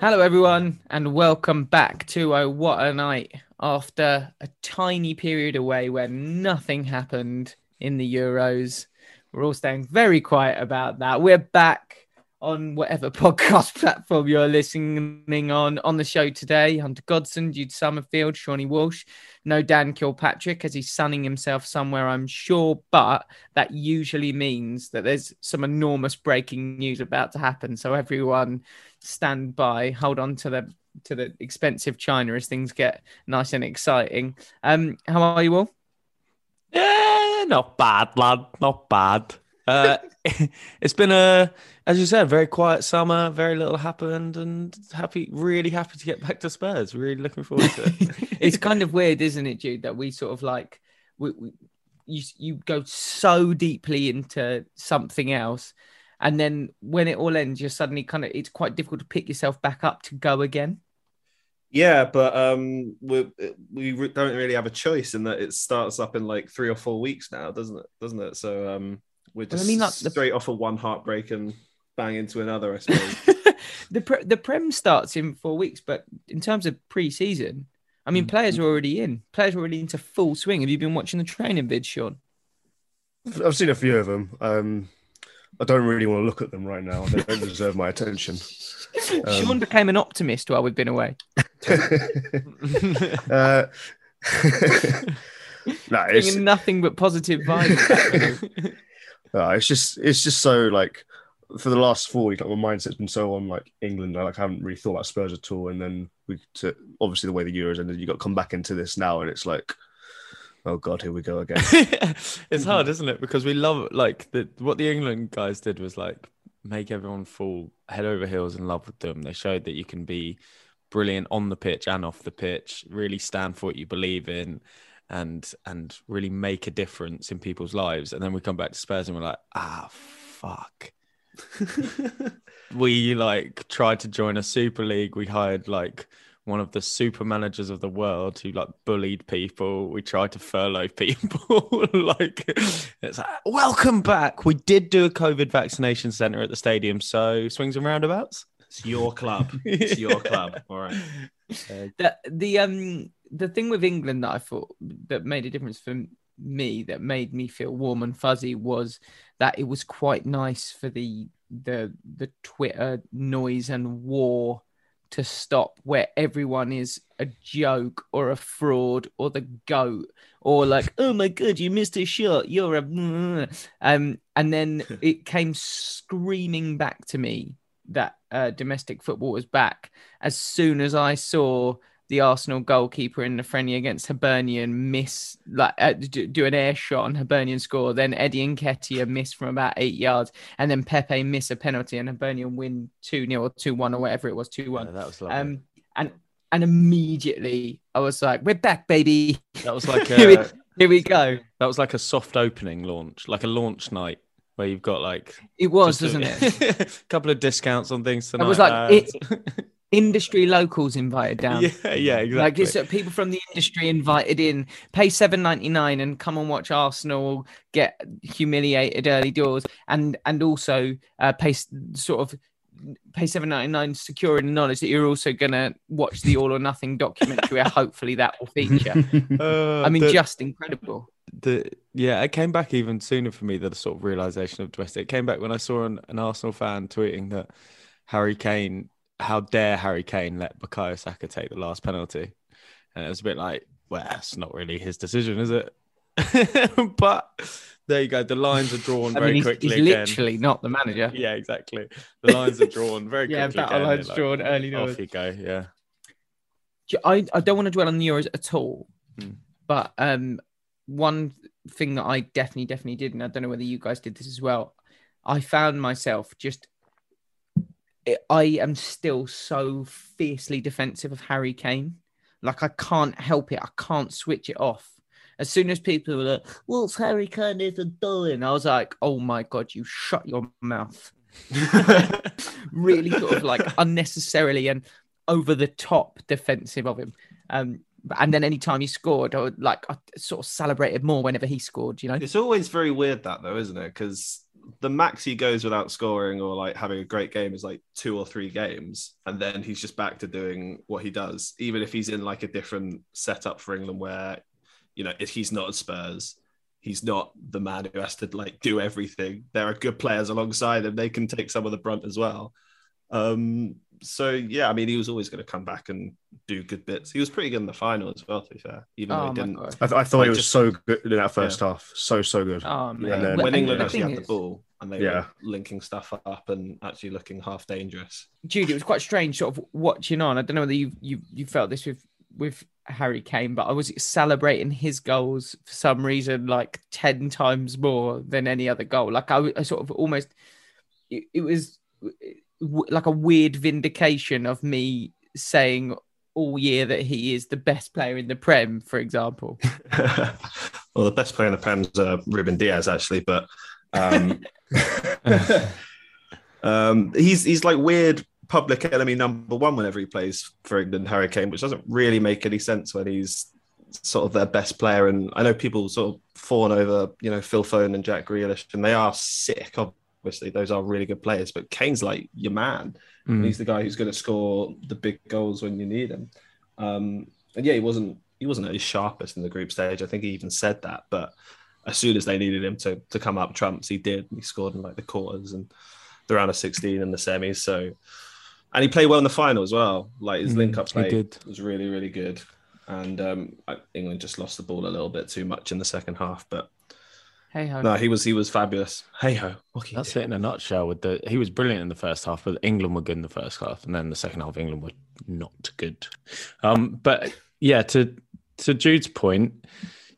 Hello, everyone, and welcome back to Oh What a Night after a tiny period away where nothing happened in the Euros. We're all staying very quiet about that. We're back on whatever podcast platform you're listening on. On the show today, Hunter Godson, Jude Summerfield, Shawnee Walsh, no Dan Kilpatrick as he's sunning himself somewhere, I'm sure, but that usually means that there's some enormous breaking news about to happen. So everyone stand by, hold on to the to the expensive china as things get nice and exciting. Um, how are you all? Yeah, not bad, lad. Not bad. Uh, it's been a, as you said, very quiet summer. Very little happened, and happy, really happy to get back to Spurs. Really looking forward to it. it's kind of weird, isn't it, Jude, that we sort of like we, we you you go so deeply into something else, and then when it all ends, you're suddenly kind of it's quite difficult to pick yourself back up to go again. Yeah, but um, we we don't really have a choice in that it starts up in like three or four weeks now, doesn't it? Doesn't it? So um, we're Well, I mean, like, the- straight off of one heartbreak and bang into another, I suppose. the pre- the prem starts in four weeks, but in terms of pre-season, I mean, players are already in. Players are already into full swing. Have you been watching the training vid, Sean? I've seen a few of them. Um, I don't really want to look at them right now. They don't deserve my attention. Um, Sean became an optimist while we've been away. uh, no, it's, Bringing nothing but positive vibes. No, it's just it's just so like for the last four weeks, like my mindset's been so on like England. I like haven't really thought about Spurs at all. And then we to obviously the way the Euros ended, you got to come back into this now, and it's like, oh god, here we go again. it's hard, isn't it? Because we love like the what the England guys did was like make everyone fall head over heels in love with them. They showed that you can be brilliant on the pitch and off the pitch, really stand for what you believe in and and really make a difference in people's lives. And then we come back to Spurs and we're like, ah fuck. we like tried to join a super league. We hired like one of the super managers of the world who like bullied people. We tried to furlough people. like it's like, welcome back. We did do a COVID vaccination center at the stadium. So swings and roundabouts. it's your club. It's your club. All right. the the um the thing with England that I thought that made a difference for me that made me feel warm and fuzzy was that it was quite nice for the the the Twitter noise and war to stop where everyone is a joke or a fraud or the goat or like oh my god you missed a shot. You're a um and then it came screaming back to me that uh, domestic football was back as soon as I saw the Arsenal goalkeeper in the friendly against Hibernian miss like uh, do, do an air shot and Hibernian score. Then Eddie Nketiah miss from about eight yards, and then Pepe miss a penalty and Hibernian win two 0 or two one or whatever it was two one. Yeah, that was lovely. Um, and and immediately I was like, "We're back, baby! That was like here, we, a, here we go." that was like a soft opening launch, like a launch night where you've got like It was, just wasn't a, it? a couple of discounts on things tonight. was like, lads. Industry locals invited down. yeah, yeah, exactly. Like it's uh, people from the industry invited in, pay seven ninety nine and come and watch Arsenal get humiliated early doors, and and also uh, pay sort of pay seven ninety nine, securing the knowledge that you're also gonna watch the All or Nothing documentary, where hopefully that will feature. Uh, I mean, the- just incredible. the yeah, it came back even sooner for me. Than the sort of realization of domestic. It came back when I saw an, an Arsenal fan tweeting that Harry Kane, how dare Harry Kane let Bukayo Saka take the last penalty, and it was a bit like, well, it's not really his decision, is it? but there you go. The lines are drawn I very mean, he's, quickly he's again. literally not the manager. Yeah, exactly. The lines are drawn very Yeah, quickly. battle again. lines They're drawn early. Off you go. Yeah. I, I don't want to dwell on the Euros at all, Hmm. but um, one thing that I definitely, definitely did, and I don't know whether you guys did this as well, I found myself just, I am still so fiercely defensive of Harry Kane. Like I can't help it. I can't switch it off. As soon as people were like, "What's Harry Kane isn't doing?" I was like, "Oh my god, you shut your mouth!" really sort of like unnecessarily and over the top defensive of him. Um, and then anytime he scored, I would like I sort of celebrated more whenever he scored. You know, It's always very weird that though, isn't it? Because the max he goes without scoring or like having a great game is like two or three games, and then he's just back to doing what he does, even if he's in like a different setup for England where, you know, if he's not at Spurs, he's not the man who has to like do everything. There are good players alongside him; they can take some of the brunt as well. Um, so yeah, I mean, he was always going to come back and do good bits. He was pretty good in the final as well, to be fair, even though oh he didn't. I, th- I thought Like he was just- so good in that first half. So so good. oh man. And then- when England actually thing had the ball and they Yeah. were linking stuff up and actually looking half dangerous. Jude, it was quite strange sort of watching on. I don't know whether you you you felt this with with Harry Kane, but I was celebrating his goals for some reason like ten times more than any other goal. Like I, I sort of almost it, it was w- like a weird vindication of me saying all year that he is the best player in the Prem, for example. well, the best player in the Prem is uh, Ruben Dias, actually, but um, um, he's he's like weird public enemy number one whenever he plays for England, Harry Kane, which doesn't really make any sense when he's sort of their best player. And I know people sort of fawn over, you know, Phil Foden and Jack Grealish, and they are sick. Obviously, those are really good players, but Kane's like your man. Mm. He's the guy who's going to score the big goals when you need him. Um, and yeah, he wasn't he wasn't at his sharpest in the group stage. I think he even said that. But as soon as they needed him to to come up trumps, he did. He scored in like the quarters and the round of sixteen and the semis. So, and he played well in the final as well. Like his Mm, link up play was really really good. And um, England just lost the ball a little bit too much in the second half. But Hey ho. no, he was he was fabulous. Hey ho, what That's do? it in a nutshell. With the he was brilliant in the first half, but England were good in the first half, and then the second half England were not good. Um, but yeah, to to Jude's point,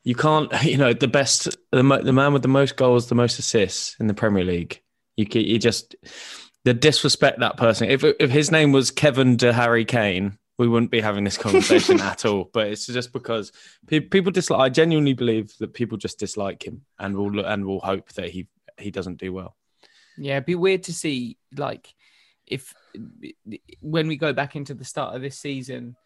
you can't. You know, the best, the mo- the man with the most goals, the most assists in the Premier League. You you just the disrespect that person. If if his name was Kevin De Harry Kane, we wouldn't be having this conversation at all. But it's just because pe- people dislike. I genuinely believe that people just dislike him and will look- and will hope that he he doesn't do well. Yeah, it'd be weird to see like if when we go back into the start of this season,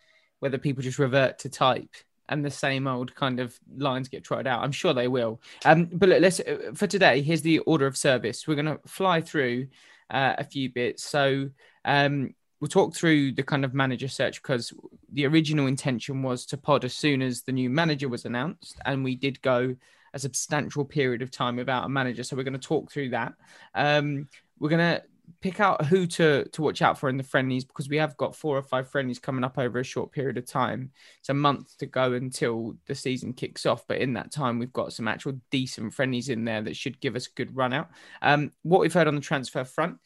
whether people just revert to type and the same old kind of lines get trotted out. I'm sure they will. Um, but look, let's uh, for today. Here's the order of service. We're gonna fly through uh, a few bits. So um, we'll talk through the kind of manager search because the original intention was to pod as soon as the new manager was announced, and we did go a substantial period of time without a manager. So we're going to talk through that. Um, we're going to pick out who to to watch out for in the friendlies because we have got four or five friendlies coming up over a short period of time. It's a month to go until the season kicks off, but in that time we've got some actual decent friendlies in there that should give us a good run out. Um, what we've heard on the transfer front.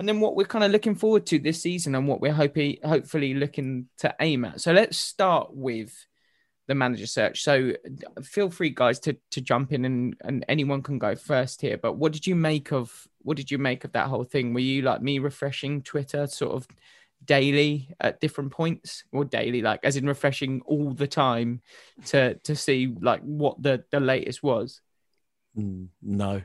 And then what we're kind of looking forward to this season and what we're hoping hopefully looking to aim at. So let's start with the manager search. So feel free, guys, to to jump in and and anyone can go first here. But what did you make of what did you make of that whole thing? Were you like me refreshing Twitter, sort of daily at different points, or daily, like as in refreshing all the time to to see like what the the latest was? Mm, No.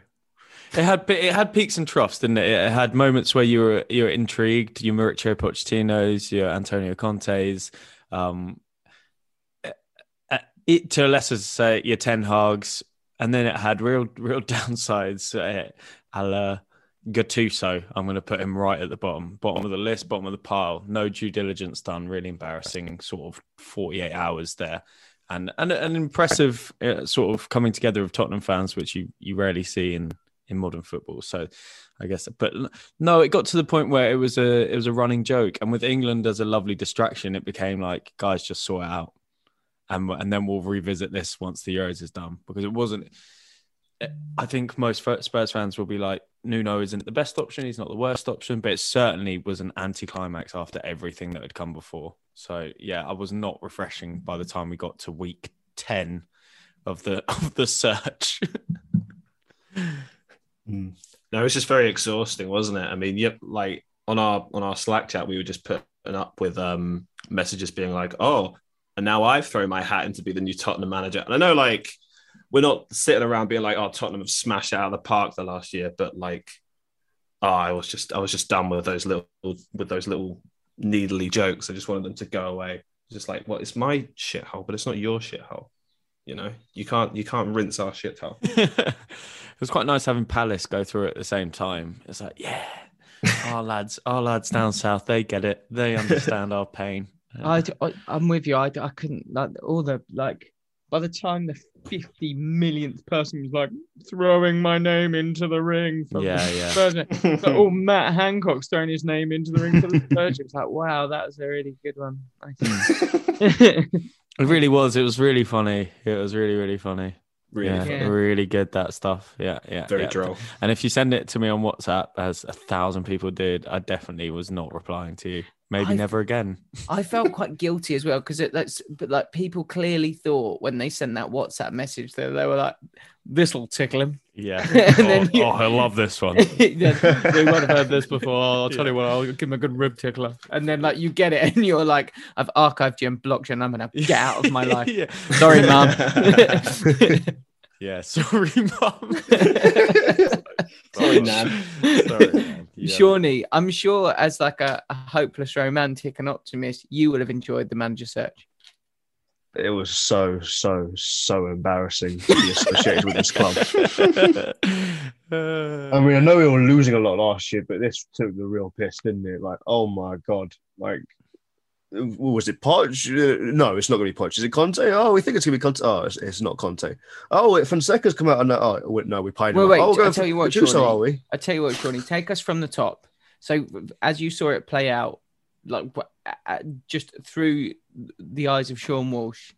It had it had peaks and troughs, didn't it? It had moments where you were you were intrigued, your Mauricio Pochettino's, your Antonio Conte's, um, uh, it, to a lesser say your Ten Hags, and then it had real real downsides. Uh, a la Gattuso, I'm going to put him right at the bottom, bottom of the list, bottom of the pile. No due diligence done. Really embarrassing. Sort of 48 hours there, and and an impressive uh, sort of coming together of Tottenham fans, which you you rarely see in in modern football. So I guess, but no, it got to the point where it was a it was a running joke, and with England as a lovely distraction, it became like guys just sort it out, and and then we'll revisit this once the Euros is done because it wasn't. Eh, I think most Spurs fans will be like, Nuno isn't the best option. He's not the worst option, but it certainly was an anticlimax after everything that had come before. So yeah, I was not refreshing by the time we got to week ten of the of the search. No, it's just very exhausting, wasn't it? I mean, yep, like on our on our Slack chat, we were just putting up with um messages being like, "Oh, and now I've thrown my hat in to be the new Tottenham manager." And I know, like, we're not sitting around being like, "Oh, Tottenham have smashed it out of the park the last year," but like, oh, I was just I was just done with those little with those little needly jokes. I just wanted them to go away. Just like, well, it's my shithole, but it's not your shithole. You know, you can't you can't rinse our shithole. it was quite nice having Palace go through it at the same time. It's like, yeah, our lads, our lads down south, they get it. They understand our pain. I, I I'm with you. I, I couldn't like all the like by the time the 50 millionth person was like throwing my name into the ring for Yeah, yeah. Spurs, but, oh Matt Hancock's throwing his name into the ring for the Spurs. It's like wow, that was a really good one. I think. Hmm. It really was. It was really funny. It was really, really funny. Really yeah. Yeah. really good that stuff. Yeah, yeah. Very yeah. droll. And if you send it to me on WhatsApp, as a thousand people did, I definitely was not replying to you. Maybe I- never again. I felt quite guilty as well because that's but like people clearly thought when they sent that WhatsApp message that they were like, "This'll tickle him." Yeah. And oh, then you- oh, I love this one. Yeah, we won't have heard this before. I'll tell you what, I'll give him a good rib tickler. And then like you get it, and you're like, I've archived you and blocked you, and I'm gonna get out of my life. yeah. Sorry, mom. Yeah. Sorry, mum. Sorry, Nan. Sorry, Nan. Yeah. Shawnee, I'm sure as like a, a hopeless romantic and optimist, you would have enjoyed the manager search. It was so, so, so embarrassing to be associated with this club. I mean, I know we were losing a lot last year, but this took the real piss, didn't it? Like, oh my god, like, what was it Poch? Uh, no, it's not going to be Poch. Is it Conte? Oh, we think it's going to be Conte. Oh, it's, it's not Conte. Oh, wait, Fonseca's come out. And, oh, wait, no, we pied him. Wait, oh, I'll going tell you what, Shawnee. are we? I tell you what, Shawnee, take us from the top. So as you saw it play out, like just through the eyes of Sean Walsh,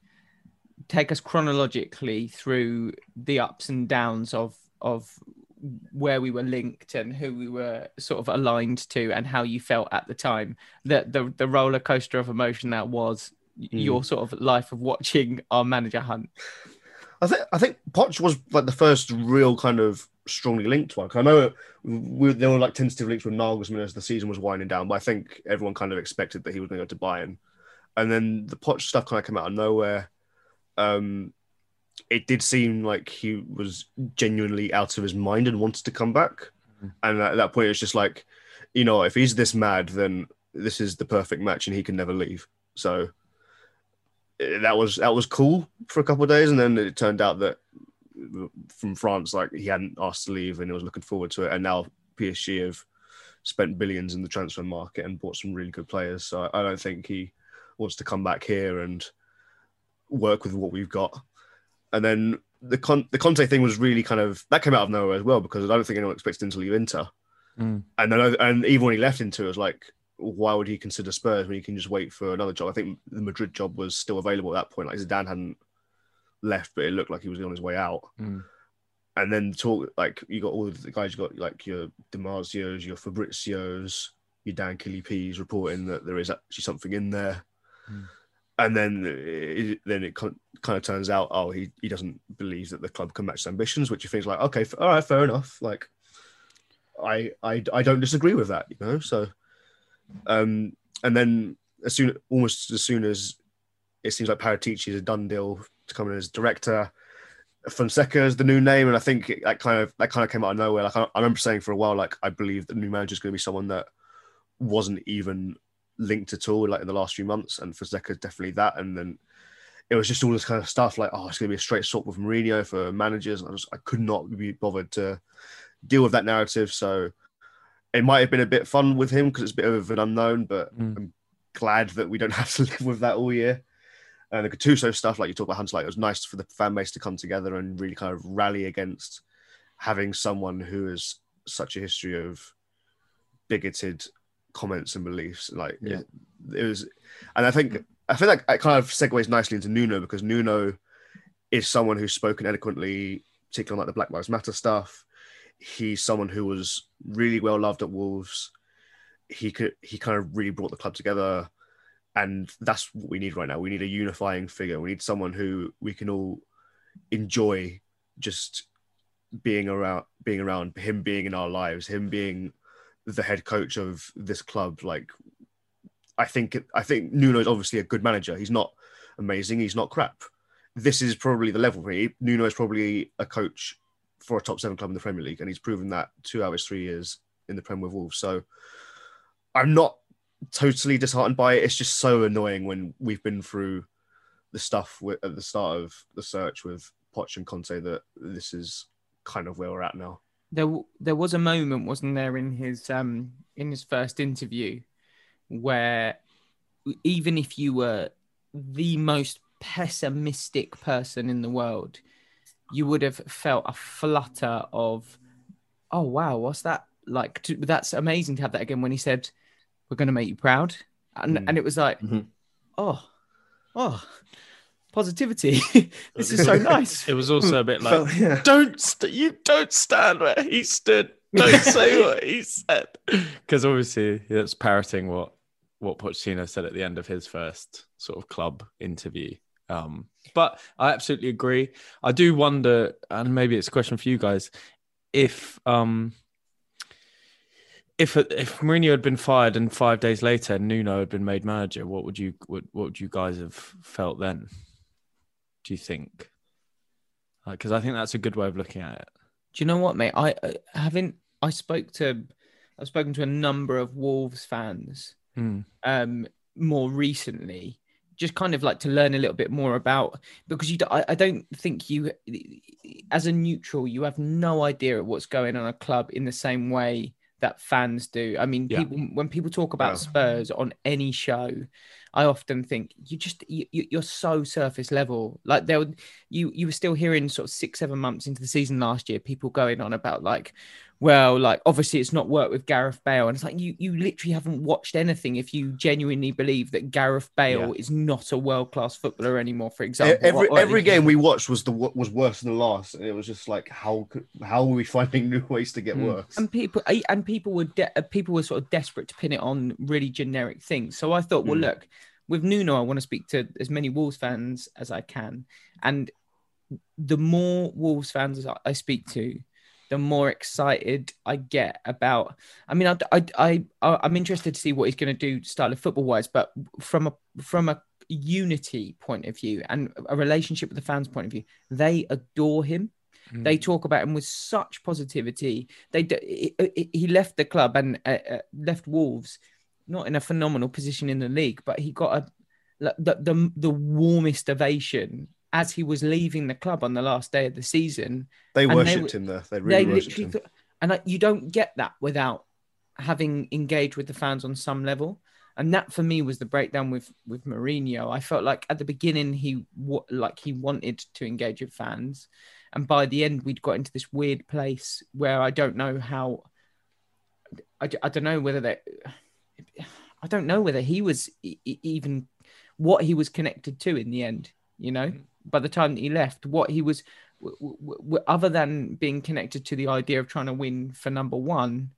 take us chronologically through the ups and downs of of where we were linked and who we were sort of aligned to and how you felt at the time. The the, the roller coaster of emotion that was your sort of life of watching our manager hunt. I think I think Poch was like the first real kind of strongly linked one. I know we, there were like tentative links with Nagelsmann as the season was winding down, but I think everyone kind of expected that he was going to go to Bayern. And then the Poch stuff kind of came out of nowhere. Um, it did seem like he was genuinely out of his mind and wanted to come back. And at that point, it's just like, you know, if he's this mad, then this is the perfect match, and he can never leave. So eh, that was that was cool for a couple of days, and then it turned out that from France, like he hadn't asked to leave, and he was looking forward to it. And now PSG have spent billions in the transfer market and bought some really good players. So I don't think he wants to come back here and work with what we've got. And then the Con- the Conte thing was really kind of that came out of nowhere as well because I don't think anyone expected him to leave Inter. Mm. And then and even when he left Inter, it was like, why would he consider Spurs when he can just wait for another job? I think the Madrid job was still available at that point. Like Zidane hadn't left, but it looked like he was on his way out. Mm. And then talk like you got all the guys, you got like your Di Marzio's, your Fabrizios, your Dan Killy P's reporting that there is actually something in there. Mm. And then it, then it kind of turns out, oh, he, he doesn't believe that the club can match his ambitions, which you think is like, okay, all right, fair enough. Like, I, I I don't disagree with that, you know. So, um, and then as soon, almost as soon as it seems like Paratici is a done deal to come in as director, Fonseca is the new name, and I think that kind of that kind of came out of nowhere. Like I, I remember saying for a while, like I believe the new manager is going to be someone that wasn't even linked at all, like in the last few months, and Fonseca is definitely that. And then it was just all this kind of stuff, like oh, it's going to be a straight swap with Mourinho for managers. And I just I could not be bothered to deal with that narrative. So it might have been a bit fun with him because it's a bit of an unknown, but Mm. I'm glad that we don't have to live with that all year. And the Gattuso stuff, like you talk about Hunter, like it was nice for the fan base to come together and really kind of rally against having someone who has such a history of bigoted comments and beliefs. Like Yeah. it, it was, and I think I feel like it kind of segues nicely into Nuno because Nuno is someone who's spoken eloquently, particularly on like the Black Lives Matter stuff. He's someone who was really well loved at Wolves. He could he kind of really brought the club together, and that's what we need right now. We need a unifying figure. We need someone who we can all enjoy just being around, being around him, being in our lives, him being the head coach of this club. Like, I think I think Nuno is obviously a good manager. He's not amazing. He's not crap. This is probably the level for him. Nuno is probably a coach for a top seven club in the Premier League, and he's proven that two out of his three years in the Premier with Wolves. So I'm not totally disheartened by it. It's just so annoying when we've been through the stuff at the start of the search with Poch and Conte that this is kind of where we're at now. There w- there was a moment wasn't there in his um in his first interview where even if you were the most pessimistic person in the world you would have felt a flutter of oh wow what's that like to, that's amazing to have that again when he said we're going to make you proud and Mm. and it was like Mhm. oh oh positivity this is so nice It was also a bit like, Felt- yeah. don't st- you don't stand where he stood. Don't say what he said, because obviously that's parroting what what Pochettino said at the end of his first sort of club interview. Um, but I absolutely agree. I do wonder, and maybe it's a question for you guys, if um if if Mourinho had been fired and five days later Nuno had been made manager, what would you what, what would you guys have felt then? Do you think? Because I think that's a good way of looking at it. Do you know what, mate? I uh, haven't. I spoke to. I've spoken to a number of Wolves fans Mm. um more recently, just kind of like to learn a little bit more about because you. I don't think you, as a neutral, you have no idea what's going on a club in the same way that fans do. I mean, Yeah. people when people talk about Yeah. Spurs on any show, I often think you just you, you- you're so surface level. Like there, would- you you were still hearing sort of six seven months into the season last year, people going on about like, well, like obviously it's not worked with Gareth Bale, and it's like you you literally haven't watched anything if you genuinely believe that Gareth Bale is not a world class footballer anymore. For example, every Or- or- every game we watched was the was worse than the last, and it was just like how how are we finding new ways to get Mm. worse? and people and people were de- people were sort of desperate to pin it on really generic things. So I thought, well, Mm. look, with Nuno, I want to speak to as many Wolves fans as I can, and the more Wolves fans I- speak to, the more excited I get about. I mean, I, I, I I'm interested to see what he's going to do, style of football wise, but from a from a unity point of view and a relationship with the fans point of view, they adore him. Mm. They talk about him with such positivity. They d- he- he he left the club and uh, uh, left Wolves not in a phenomenal position in the league, but he got a the the, the warmest ovation as he was leaving the club on the last day of the season. They and worshipped were- him there. They they really worshipped him. and like, you don't get that without having engaged with the fans on some level. And that for me was the breakdown with with Mourinho. I felt like at the beginning he like he wanted to engage with fans, and by the end we'd got into this weird place where I don't know how. I, I don't know whether that. I don't know whether he was e- even what he was connected to in the end. You know, mm-hmm. by the time that he left, what he was, w- w- w- other than being connected to the idea of trying to win for number one,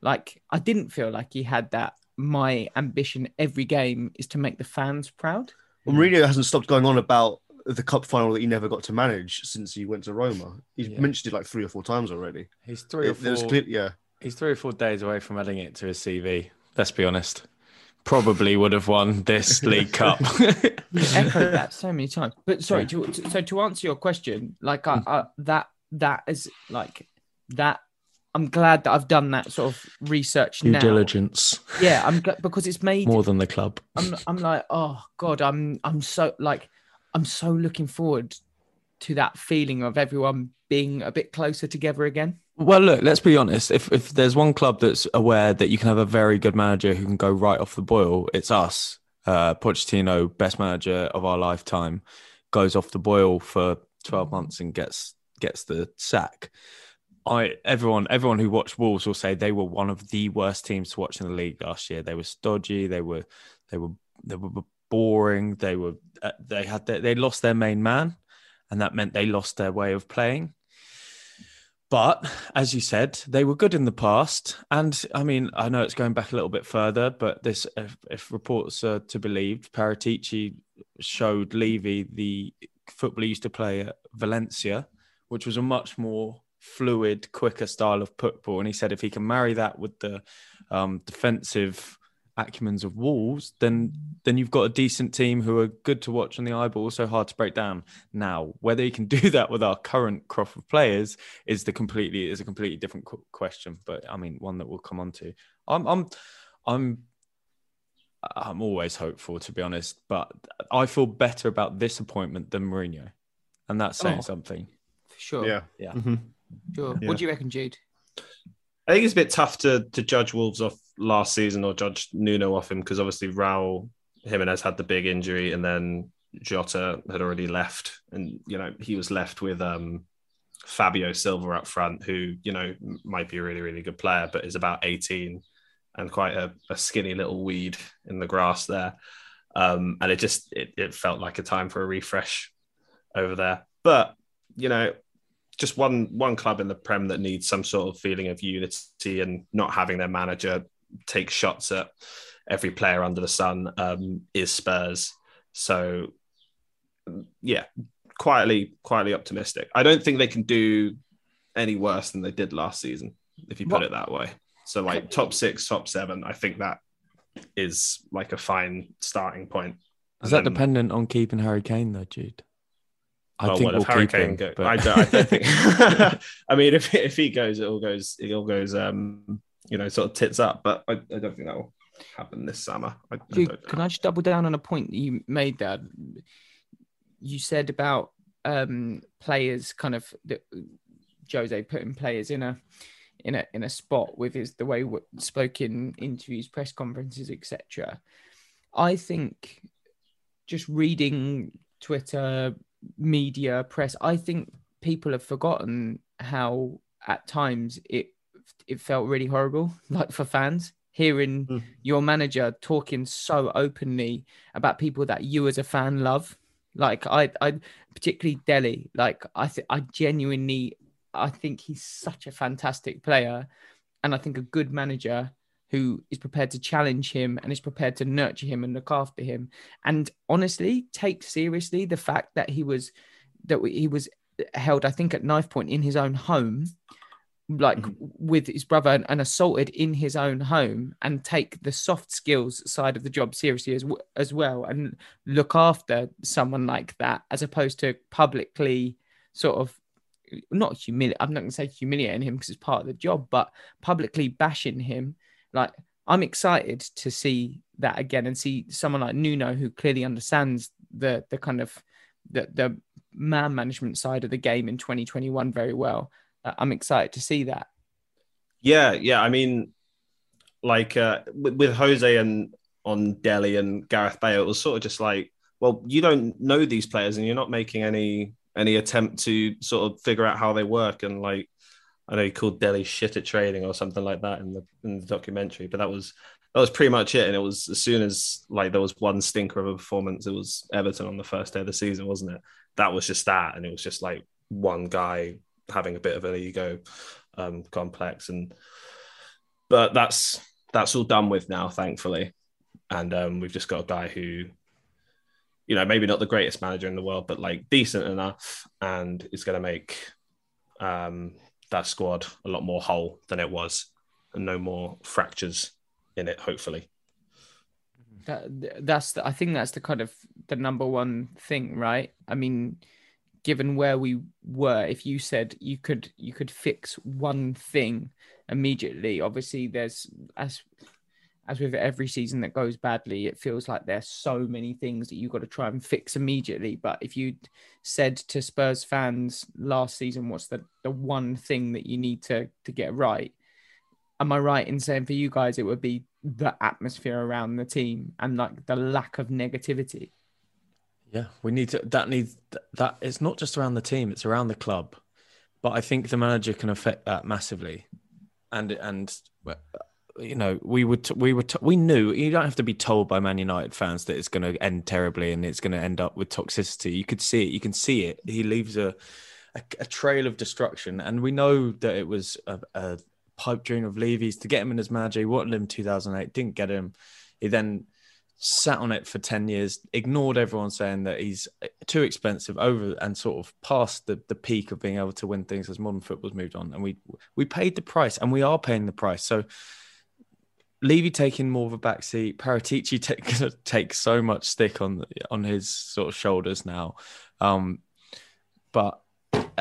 like I didn't feel like he had that. My ambition every game is to make the fans proud. Well, Mourinho hasn't stopped going on about the cup final that he never got to manage since he went to Roma. He's Yeah. mentioned it like three or four times already. He's three or It- there's four. clear- yeah, He's three or four days away from adding it to his CV. Let's be honest, probably would have won this League Cup. You that so many times. But sorry, to, to- so to answer your question, like I, hmm. I that that is like that. I'm glad that I've done that sort of research Due now. diligence Yeah, I'm because it's made more than the club. I'm I'm like, oh god, I'm I'm so like I'm so looking forward to that feeling of everyone being a bit closer together again. Well, look, let's be honest. If if there's one club that's aware that you can have a very good manager who can go right off the boil, it's us. Uh, Pochettino, best manager of our lifetime, goes off the boil for 12 months and gets gets the sack. I everyone everyone who watched Wolves will say they were one of the worst teams to watch in the league last year. They were stodgy. They were they were they were boring. They were uh, they had their, they lost their main man, and that meant they lost their way of playing. But as you said, they were good in the past. And I mean, I know it's going back a little bit further, but this, if, if reports are to be believed, Paratici showed Levy the football he used to play at Valencia, which was a much more fluid, quicker style of football. And he said if he can marry that with the um, defensive acumens of Wolves, then then you've got a decent team who are good to watch on the eye, but also hard to break down. Now, whether you can do that with our current crop of players is the completely is a completely different question. But I mean, one that we'll come on to. I'm I'm I'm I'm always hopeful, to be honest, but I feel better about this appointment than Mourinho, and that's saying Oh. something. For sure. Yeah. Yeah. Mm-hmm. Sure. Yeah. What do you reckon, Jude? I think it's a bit tough to to judge Wolves off last season or judge Nuno off him because obviously Raul Jimenez had the big injury and then Jota had already left, and you know he was left with um, Fabio Silva up front, who you know might be a really really good player, but is about eighteen and quite a, a skinny little weed in the grass there, um, and it just it, it felt like a time for a refresh over there, but you know just one one club in the Prem that needs some sort of feeling of unity and not having their manager take shots at every player under the sun um, is Spurs. So yeah, quietly quietly optimistic. I don't think they can do any worse than they did last season, if you put What- it that way. So like top six, top seven, I think that is like a fine starting point. Is And that then- dependent on keeping Harry Kane though, Jude? I Oh, think well, we'll if Harry keep Kane him, go- but- I don't, I don't think. I mean, if if he goes, it all goes, it all goes, um, you know, sort of tits up. But I, I don't think that will happen this summer. I, I can. I just double down on a point that you made there? You said about um, players, kind of that Jose putting players in a in a in a spot with his the way he w- spoke in interviews, press conferences, etc. I think just reading Twitter, media, press, I think people have forgotten how at times it it felt really horrible, like for fans hearing Mm. your manager talking so openly about people that you as a fan love. Like I, I particularly Dele. Like I, th- I genuinely, I think he's such a fantastic player, and I think a good manager who is prepared to challenge him and is prepared to nurture him and look after him, and honestly take seriously the fact that he was that he was held, I think, at knife point in his own home, like mm. with his brother and, and assaulted in his own home, and take the soft skills side of the job seriously as as well, and look after someone like that, as opposed to publicly sort of not humiliate. I'm not going to say humiliating him because it's part of the job, but publicly bashing him. Like I'm excited to see that again and see someone like Nuno who clearly understands the the kind of the the man management side of the game in 2021 very well. I'm excited to see that. Yeah, yeah. I mean, like uh, with, with Jose and on Dele and Gareth Bale, it was sort of just like, well, you don't know these players, and you're not making any any attempt to sort of figure out how they work. And like, I know he called Dele shit at training or something like that in the in the documentary, but that was that was pretty much it. And it was as soon as like there was one stinker of a performance, it was Everton on the first day of the season, wasn't it? That was just that, and it was just like one guy having a bit of an ego um, complex, and but that's that's all done with now, thankfully, and um, we've just got a guy who, you know, maybe not the greatest manager in the world, but like decent enough, and is going to make um, that squad a lot more whole than it was, and no more fractures in it, hopefully. That that's the, I think that's the kind of the number one thing, right? I mean, given where we were, if you said you could you could fix one thing immediately, obviously there's as as with every season that goes badly, it feels like there's so many things that you've got to try and fix immediately. But if you said to Spurs fans last season, what's the, the one thing that you need to to get right? Am I right in saying for you guys it would be the atmosphere around the team and like the lack of negativity? Yeah, we need to. That needs that. It's not just around the team; it's around the club. But I think the manager can affect that massively, and and uh, you know we would we were we knew you don't have to be told by Man United fans that it's going to end terribly and it's going to end up with toxicity. You could see it. You can see it. He leaves a a, a trail of destruction, and we know that it was a, a pipe dream of Levy's to get him in as manager. He wanted him 2008, didn't get him. He then sat on it for 10 years, ignored everyone saying that he's too expensive over and sort of past the, the peak of being able to win things as modern football's moved on. And we we paid the price and we are paying the price. So Levy taking more of a backseat, Paratici take, take so much stick on on his sort of shoulders now. Um, but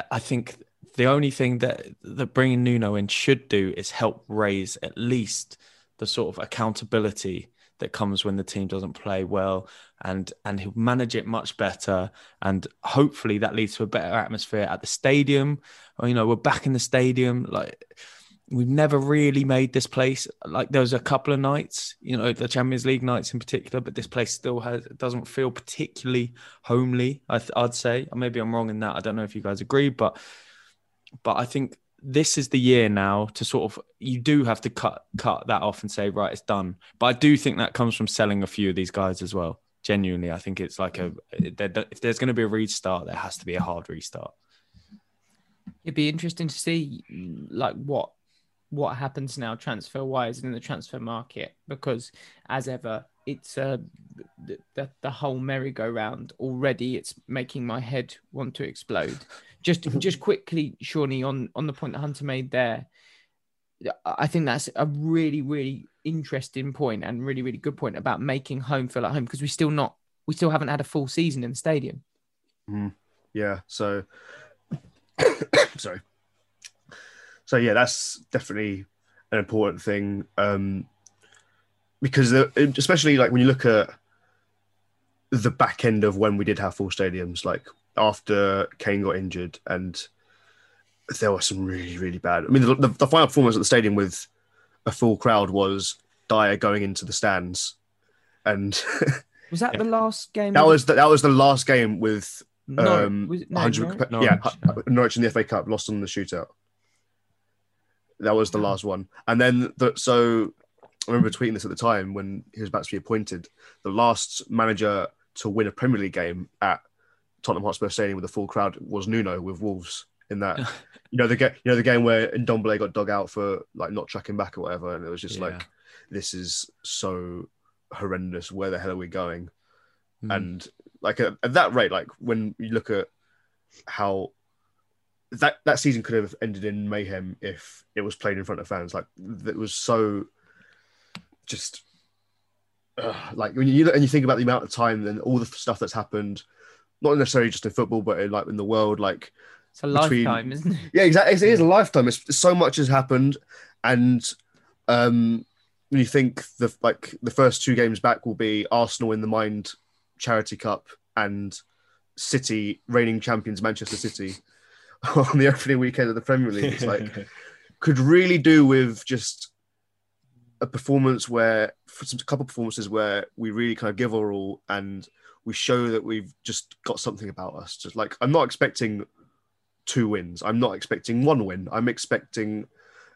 I think the only thing that that bringing Nuno in should do is help raise at least the sort of accountability that comes when the team doesn't play well and and he'll manage it much better. And hopefully that leads to a better atmosphere at the stadium. Or, you know we're back in the stadium like we've never really made this place like there was a couple of nights you know the champions league nights in particular but this place still has doesn't feel particularly homely I would say. Maybe i'm wrong in that i don't know if you guys agree but but i think this is the year now to sort of you do have to cut cut that off and say right it's done. But i do think that comes from selling a few of these guys as well. Genuinely i think it's like a if there's going to be a restart there has to be a hard restart. It'd be interesting to see like what what happens now transfer wise in the transfer market because as ever it's uh the, the, the whole merry-go-round already it's making my head want to explode just just quickly shawnee on on the point that hunter made there i think that's a really really interesting point and really really good point about making home feel at home because we still not we still haven't had a full season in the stadium. Mm, yeah so sorry. So yeah, that's definitely an important thing um, because especially like when you look at the back end of when we did have full stadiums, like after Kane got injured, and there were some really really bad. I mean, the, the, the final performance at the stadium with a full crowd was Dier going into the stands, and was that the last game? That was the, that was the last game with no, um, was it, no, 100 Norwich? yeah Norwich in the FA Cup lost on the shootout. That was the last one. And then, the, so I remember tweeting this at the time when he was about to be appointed. The last manager to win a Premier League game at Tottenham Hotspur Stadium with a full crowd was Nuno with Wolves. In that, you know the game, you know the game where Ndombele got dug out for like not tracking back or whatever, and it was just Yeah. like, this is so horrendous. Where the hell are we going? Mm. And like at, at that rate, like when you look at how that that season could have ended in mayhem if it was played in front of fans. Like that was so just uh, like when you look and you think about the amount of time and all the stuff that's happened, not necessarily just in football, but in, like in the world, like it's a between- lifetime isn't it yeah, exactly. It is a lifetime. It's so much has happened, and um, when you think the like the first two games back will be Arsenal in the Mind Charity Cup and City reigning champions Manchester City on the opening weekend of the Premier League. It's like could really do with just a performance where for some a couple of performances where we really kind of give our all and we show that we've just got something about us. Just like I'm not expecting two wins. I'm not expecting one win. I'm expecting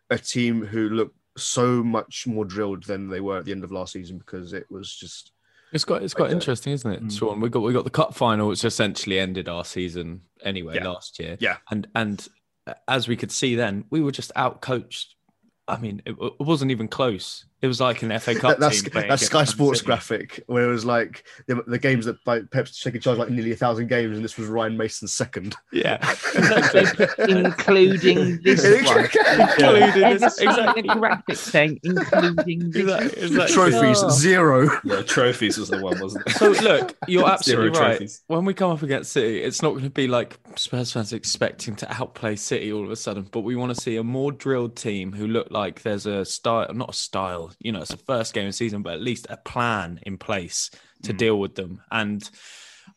a team who look so much more drilled than they were at the end of last season because it was just It's quite it's quite Okay. interesting, isn't it, Mm. Sean? We got we got the cup final, which essentially ended our season anyway Yeah. last year. Yeah. and and as we could see then, we were just out coached. I mean, it, it wasn't even close. It was like an FA Cup That, that's team. that's Sky Sports City. graphic where it was like the, the games that like, Pep's taking charge like nearly a thousand games, and this was Ryan Mason's second. Yeah, including this one. Including Ever this- seen exactly. a graphic saying including this? Exactly, exactly. Trophies Oh. zero. No, trophies was the one, wasn't it? So look, you're absolutely Zero right. trophies. When we come up against City, it's not going to be like Spurs fans expecting to outplay City all of a sudden, but we want to see a more drilled team who look like there's a style, not a style, you know, it's the first game of the season, but at least a plan in place to deal with them. And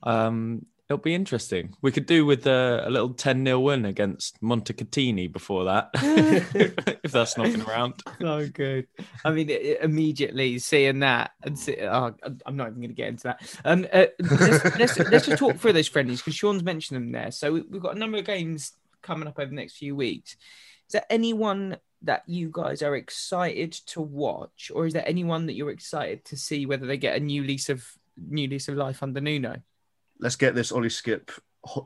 um, it'll be interesting. We could do with a, a little 10 0 win against Montecatini before that, if that's knocking around. so good. I mean, immediately seeing that and see, oh, I'm not even going to get into that. Um, uh, let's, let's, let's just talk through those friendlies because Sean's mentioned them there. So we've got a number of games coming up over the next few weeks. Is there anyone that you guys are excited to watch, or is there anyone that you're excited to see whether they get a new lease of new lease of life under Nuno? Let's get this Ollie Skipp.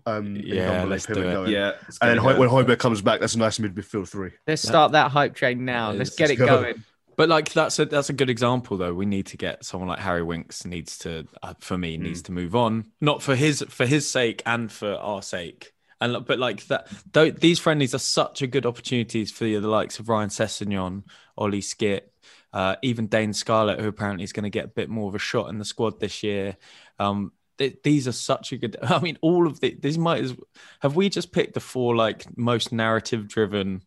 Um, Yeah, let's do it. going. Yeah. And then gonna when. Højbjerg comes back, that's a nice midfield three. Let's start that hype train now. Yeah, Let's let's get it go. going. But like that's a that's a good example though. We need to get someone like Harry Winks needs to uh, for me needs to move on, not for his for his sake and for our sake. And but like that, though, these friendlies are such a good opportunities for the, likes of Ryan Sessegnon, Ollie Skipp, uh, even Dane Scarlett, who apparently is going to get a bit more of a shot in the squad this year. Um, th- these are such a good. I mean, all of the these might as have we just picked the four like most narrative driven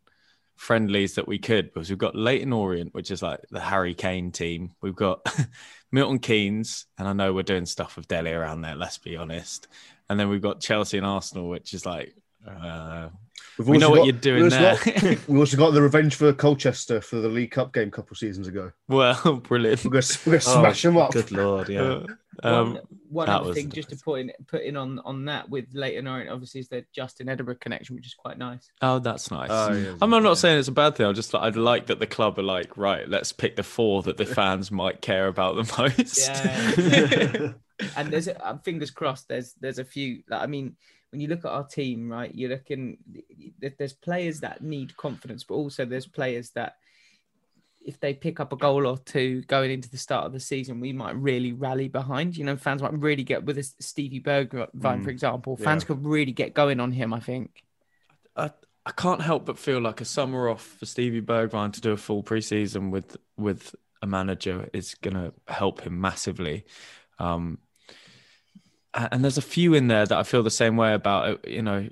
friendlies that we could because we've got Leyton Orient, which is like the Harry Kane team. We've got Milton Keynes, and I know we're doing stuff with Dele around there. Let's be honest. And then we've got Chelsea and Arsenal, which is like uh, We've we know what got- you're doing there. got- we also got the revenge for Colchester for the League Cup game a couple of seasons ago. well, brilliant. We're going to, we're gonna smash them up. Good lord, yeah. Uh, um, one one other thing the just to put in put in on on that with Leyton Orient obviously is the Justin Edinburgh connection, which is quite nice. oh, that's nice. Oh, yeah. I'm I'm not saying it's a bad thing. I'm just like I'd like that the club are like right. Let's pick the four that the fans might care about the most. Yeah. and there's uh, fingers crossed. There's there's a few. Like, I mean, when you look at our team, right, you're looking. There's players that need confidence, but also there's players that. If they pick up a goal or two going into the start of the season, we might really rally behind. You know, fans might really get with this Stevie Bergwijn, Mm, for example. Fans yeah. could really get going on him. I think. I, I can't help but feel like a summer off for Stevie Bergwijn to do a full preseason with with a manager is going to help him massively. Um, and there's a few in there that I feel the same way about. You know,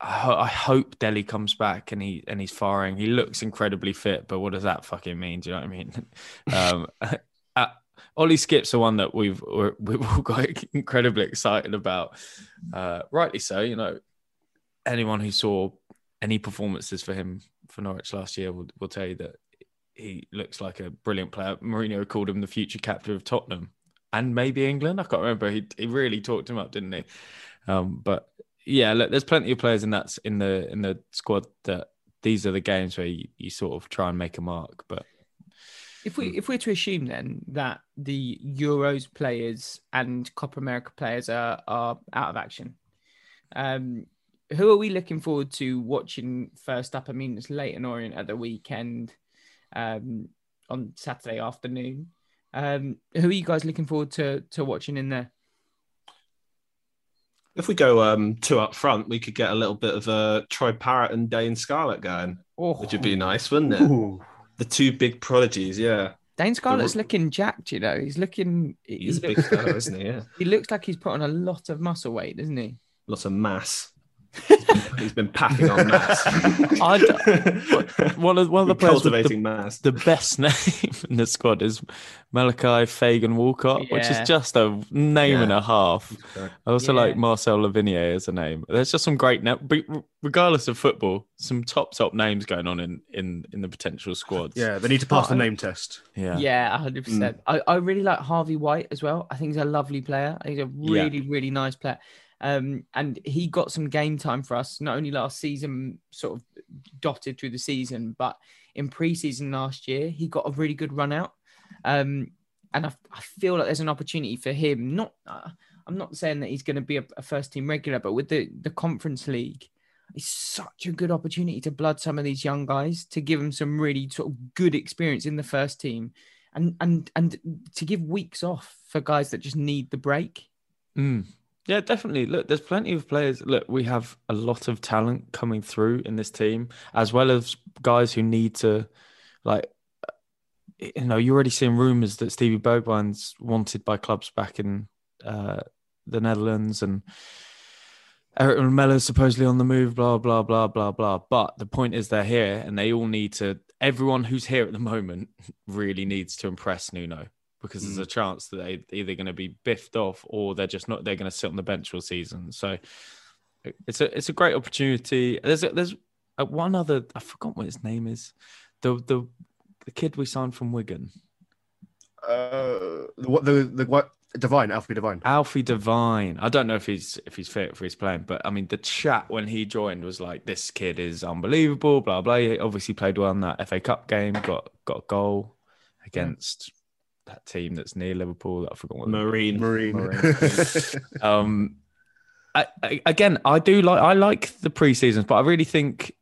I, ho- I hope Dele comes back and he and he's firing. He looks incredibly fit, but what does that fucking mean? Do you know what I mean? um, uh, Ollie Skipp's the one that we've we've all got incredibly excited about. Uh, rightly so. You know, anyone who saw any performances for him for Norwich last year will, will tell you that he looks like a brilliant player. Mourinho called him the future captain of Tottenham and maybe England. I can't remember. He he really talked him up, didn't he? Um, but yeah, look, there's plenty of players in that in the in the squad that these are the games where you, you sort of try and make a mark. But If we if we're to assume then that the Euros players and Copa America players are are out of action, um, who are we looking forward to watching first up? I mean, it's late Leyton Orient at the weekend, um, on Saturday afternoon. Um, who are you guys looking forward to to watching in there? If we go um, two up front, we could get a little bit of a Troy Parrott and Dane Scarlett going, Oh, which would be nice, wouldn't it? Ooh. The two big prodigies, yeah. Dane Scarlett's looking jacked. You know, he's looking. He, He's a big fellow, isn't he? Yeah. he looks like he's put on a lot of muscle weight, doesn't he? Lots of mass. He's been packing on mass. I'd- one of one of the players with the cultivating mass. the best name in the squad is Malachi Fagan Walcott, which is just a name and a half. I also Yeah. like Marcel Lavinier as a name. There's just some great names, regardless of football, some top top names going on in in in the potential squads. Yeah, they need to pass Oh, the um, name test. yeah, Yeah, hundred percent. Mm. I, I really like Harvey White as well. I think he's a lovely player. He's a Yeah. really, really nice player. Um, and he got some game time for us, not only last season, sort of dotted through the season, but in preseason last year, he got a really good run out. Um, and I, I feel like there's an opportunity for him. Not, uh, I'm not saying that he's going to be a, a first team regular, but with the the Conference League, it's such a good opportunity to blood some of these young guys to give them some really sort of good experience in the first team and and and to give weeks off for guys that just need the break. Mm. Yeah, definitely. Look, there's plenty of players. Look, we have a lot of talent coming through in this team, as well as guys who need to, like, you know, you're already seeing rumours that Stevie Bergwijn's wanted by clubs back in uh, the Netherlands, and Erik Lamela's supposedly on the move. Blah blah blah blah blah. But the point is, they're here, and they all need to. Everyone who's here at the moment really needs to impress Nuno because there's hmm. a chance that they're either going to be biffed off or they're just not. They're going to sit on the bench all season. So it's a it's a great opportunity. There's a, there's a, one other. I forgot what his name is. The the the kid we signed from Wigan. Uh, the what the the what divine Alfie Devine. Alfie Devine. I don't know if he's if he's fit for his playing, but I mean the chat when he joined was like, "This kid is unbelievable." Blah blah. He obviously played well in that FA Cup game. Got got a goal hmm. against that team that's near Liverpool. I forgot what. Marine. Marine. Um, I, I, again, I do like I like the pre seasons, but I really think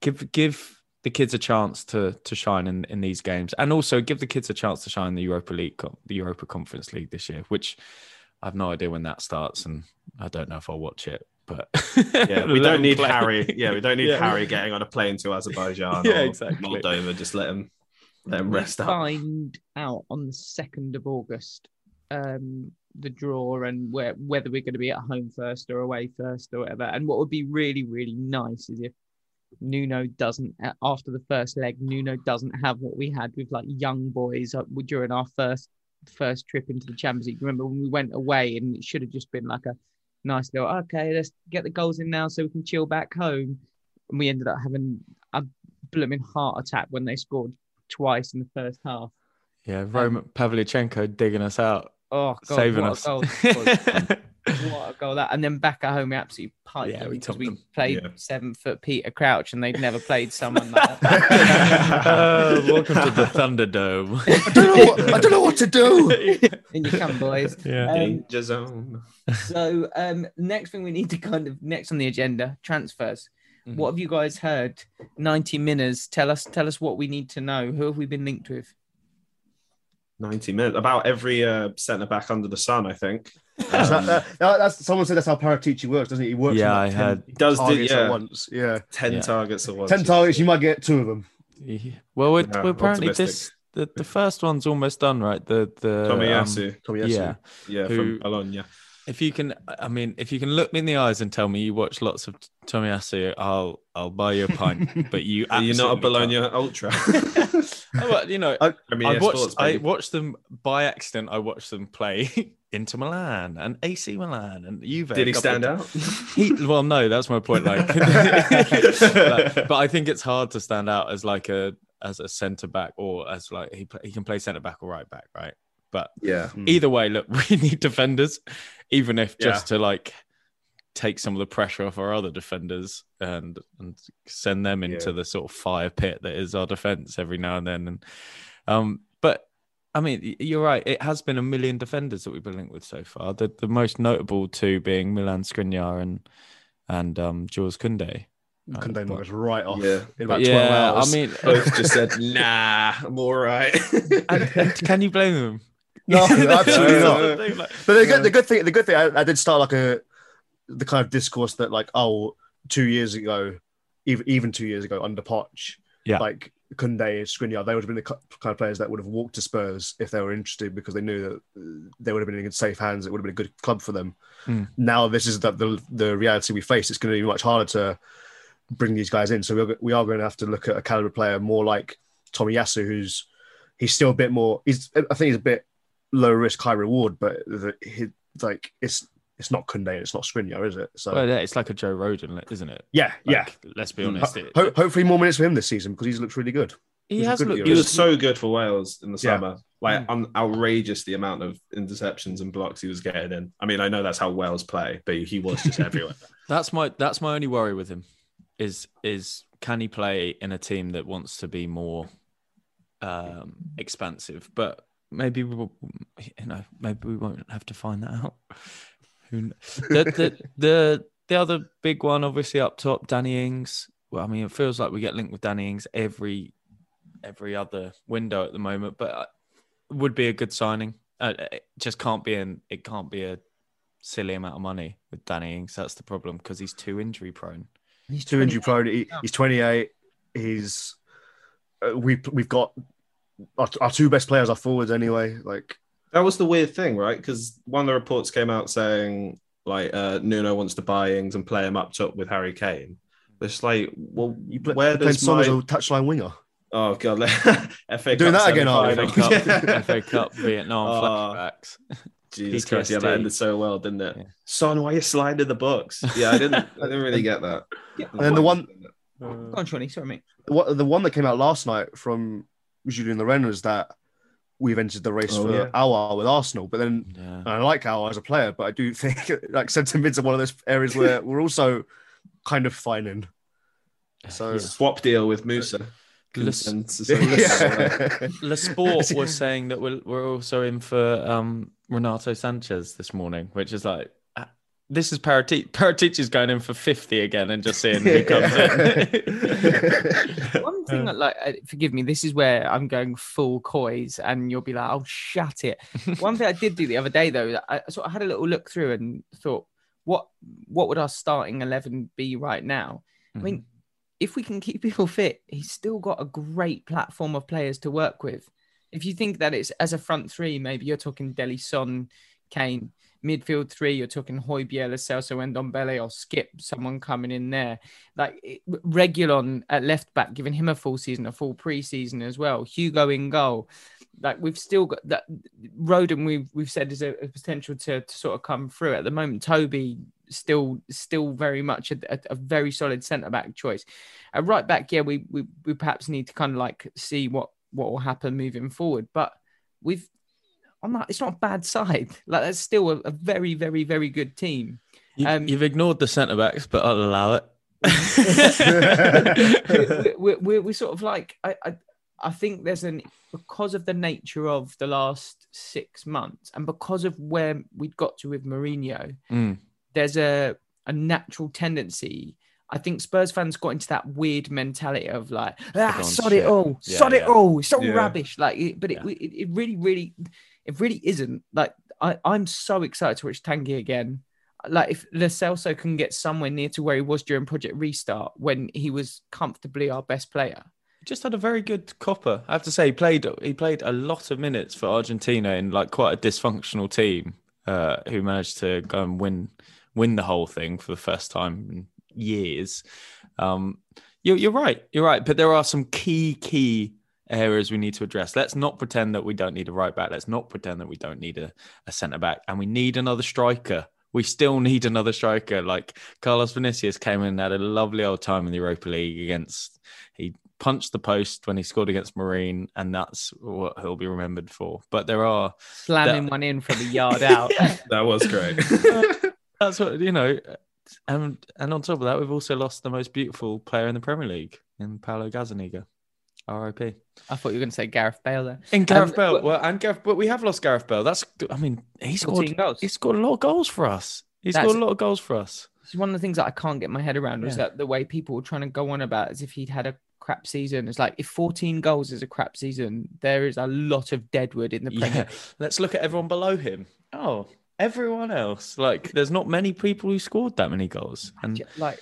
give give the kids a chance to to shine in, in these games, and also give the kids a chance to shine in the Europa League, the Europa Conference League this year, which I have no idea when that starts, and I don't know if I'll watch it. But Yeah, we don't need play. Harry. Yeah, we don't need Yeah. Harry getting on a plane to Azerbaijan Yeah, or exactly. Moldova. Just let him We rest up. find out on the second of August um, the draw and where whether we're going to be at home first or away first or whatever. And what would be really really nice is if Nuno doesn't after the first leg. Nuno doesn't have what we had with like young boys uh, during our first first trip into the Champions League. Remember when we went away and it should have just been like a nice little okay, let's get the goals in now so we can chill back home. And we ended up having a blooming heart attack when they scored twice in the first half. yeah, Roman Pavlyuchenko digging us out, Oh, God, saving what us. A goal what a goal that! And then back at home, we absolutely piped Yeah, we because we them. played Yeah. seven foot Peter Crouch, and they'd never played someone like that. Uh, welcome to the Thunderdome. I don't know. What, I don't know what to do. In you come, boys. yeah. Um, Danger zone. so, um, next thing we need to kind of next on the agenda transfers. Mhm. What have you guys heard? Ninety minutes. Tell us. Tell us what we need to know. Who have we been linked with? 90 minutes. About every uh, centre back under the sun, I think. Um, that- that- that's someone said that's how Paratici works, doesn't he? He works. Yeah, like, I 10 heard. Does do- yeah. at once. Yeah, 10 Yeah. targets at once. ten targets. You might get two of them. Yeah. Well, we're, Yeah, we're apparently this the, the first one's almost done, right? The the Tommy um, Yasu. Tomiyasu. yeah. Yeah, who- from Bologna. If you can, I mean, if you can look me in the eyes and tell me you watch lots of Tomiyasu, I'll I'll buy you a pint. But you, Are you not a Bologna ultra? can't. Oh, well, you know, oh, I- Premier I watched Sports, I watched them by accident. I watched them play Inter Milan and AC Milan and Juve. Did he stand of out? He, well, no, that's my point. Like, but, but I think it's hard to stand out as like a as a centre back or as like he he can play centre back or right back, right? But yeah. either way, look, we need defenders, even if Yeah. just to like take some of the pressure off our other defenders and and send them into Yeah. the sort of fire pit that is our defense every now and then. And um, but I mean, you're right. It has been a million defenders that we've been linked with so far. The the most notable two being Milan Skriniar and and um Jules Koundé. Couldn't they but- knock us right off Yeah. in about twelve yeah, hours? I mean, Both just said, nah, I'm all right. and, and can you blame them? No, absolutely not. no, like- But the good, the good thing, the good thing, I, I did start like a the kind of discourse that like, oh, two years ago, even even two years ago under Poch, Yeah. like Koundé, Skriniar, they would have been the kind of players that would have walked to Spurs if they were interested because they knew that uh, they would have been in safe hands. It would have been a good club for them. Mm. Now this is the, the the reality we face. It's going to be much harder to bring these guys in. So we're, we are going to have to look at a caliber player more like Tomiyasu, who's he's still a bit more. He's I think he's a bit low risk, high reward, but the, he, like it's it's not Koundé, it's not Skriniar, is it? So well, yeah, it's like a Joe Rodon, isn't it? yeah, yeah. Let's be Mm. honest. Ho- it- ho- hopefully more minutes for him this season because he's looked really good. he he's has good looked He was so good for Wales in the Yeah. summer. Like un- outrageous the amount of interceptions and blocks he was getting in. I mean, I know that's how Wales play, but he was just everywhere. That's my that's my only worry with him. Is is can he play in a team that wants to be more um expansive? But maybe we will, you know, maybe we won't have to find that out. Who the the the the other big one, obviously up top, Danny Ings. Well, I mean, it feels like we get linked with Danny Ings every every other window at the moment, but uh, would be a good signing. Uh, it just can't be an it can't be a silly amount of money with Danny Ings. That's the problem because he's too injury prone. He's Too injury 28. prone. He, he's 28. He's uh, we we've got our, our two best players are forwards anyway. Like That was the weird thing, right? Because one of the reports came out saying like uh, Nuno wants to buy Ings and play him up top with Harry Kane. It's like, well, you play, where playing does Son my as a touchline winger. oh god, FA Doing Cup that again, are semi-final. we? FA Cup, FA Cup, Vietnam Oh. flashbacks. Jesus Christ, yeah, PTSD. that ended so well, didn't it? Yeah. Son, why are you sliding the box? Yeah, I didn't, I didn't really get that. Yeah. And then the one Go on, Shawnee. Sorry, mate. what the one that came out last night from Julien Laurens was that we've entered the race Oh, for yeah. Aouar with Arsenal. But then Yeah. and I like Aouar as a player, but I do think like sentiment's one of those areas where we're also kind of fine in. So Swap deal with Musa. Let's- Consensus. yeah. Le Sport was saying that we're, we're also in for um, Renato Sanches this morning, which is like, this is Paratici. Paratici is going in for 50 again and just seeing who comes in. One thing, that, like, uh, forgive me, this is where I'm going full coys, and you'll be like, "Oh, shut it." One thing I did do the other day, though, I sort of had a little look through and thought, "What, what would our starting eleven be right now?" I mean, if we can keep people fit, he's still got a great platform of players to work with. If you think that it's as a front three, maybe you're talking Dele Son, Kane. Midfield three, you're talking Højbjerg, Celso, and Ndombele, or skip someone coming in there. Like Reguilón at left back, giving him a full season, a full preseason as well. Hugo in goal. Like we've still got that. Rodon, we've we've said is a, a potential to, to sort of come through at the moment. Toby still still very much a, a, a very solid centre back choice. At right back, yeah, we, we we perhaps need to kind of like see what what will happen moving forward. But we've on that, it's not a bad side. Like that's still a, a very very very good team. You, Um, you've ignored the centre backs, but I'll allow it. we're, we're, we're, sort of like I, I I think there's an because of the nature of the last six months and because of where we'd got to with Mourinho, Mm. there's a a natural tendency. I think Spurs fans got into that weird mentality of like, ah, sod it all, Yeah, sod it all, it's all Yeah. rubbish. Like, it, but it, Yeah. it, it really, really, it really isn't. Like, I, I'm so excited to watch Tanguy again. Like, if Lo Celso can get somewhere near to where he was during Project Restart when he was comfortably our best player, just had a very good Copa. I have to say, he played he played a lot of minutes for Argentina in like quite a dysfunctional team, uh, who managed to go and win win the whole thing for the first time in years. Um, you're, you're right, you're right. But there are some key key areas we need to address. Let's not pretend that we don't need a right back. Let's not pretend that we don't need a, a centre back, and we need another striker. We still need another striker. Like Carlos Vinicius came in and had a lovely old time in the Europa League against. He punched the post when he scored against Marine, and that's what he'll be remembered for. But there are slamming one in from a yard out. that was great. that's what you know. And and on top of that, we've also lost the most beautiful player in the Premier League in Paulo Gazzaniga. R.I.P. I thought you were going to say Gareth Bale there. In Gareth Um, Bale, well, and Gareth, but we have lost Gareth Bale. That's, I mean, he 14 scored goals. He scored a lot of goals for us. He scored a lot of goals for us. It's one of the things that I can't get my head around is that the way people were trying to go on about as if he'd had a crap season. It's like if 14 goals is a crap season, there is a lot of deadwood in the Premier Yeah, let's look at everyone below him. Oh, everyone else. Like, there's not many people who scored that many goals. And Like,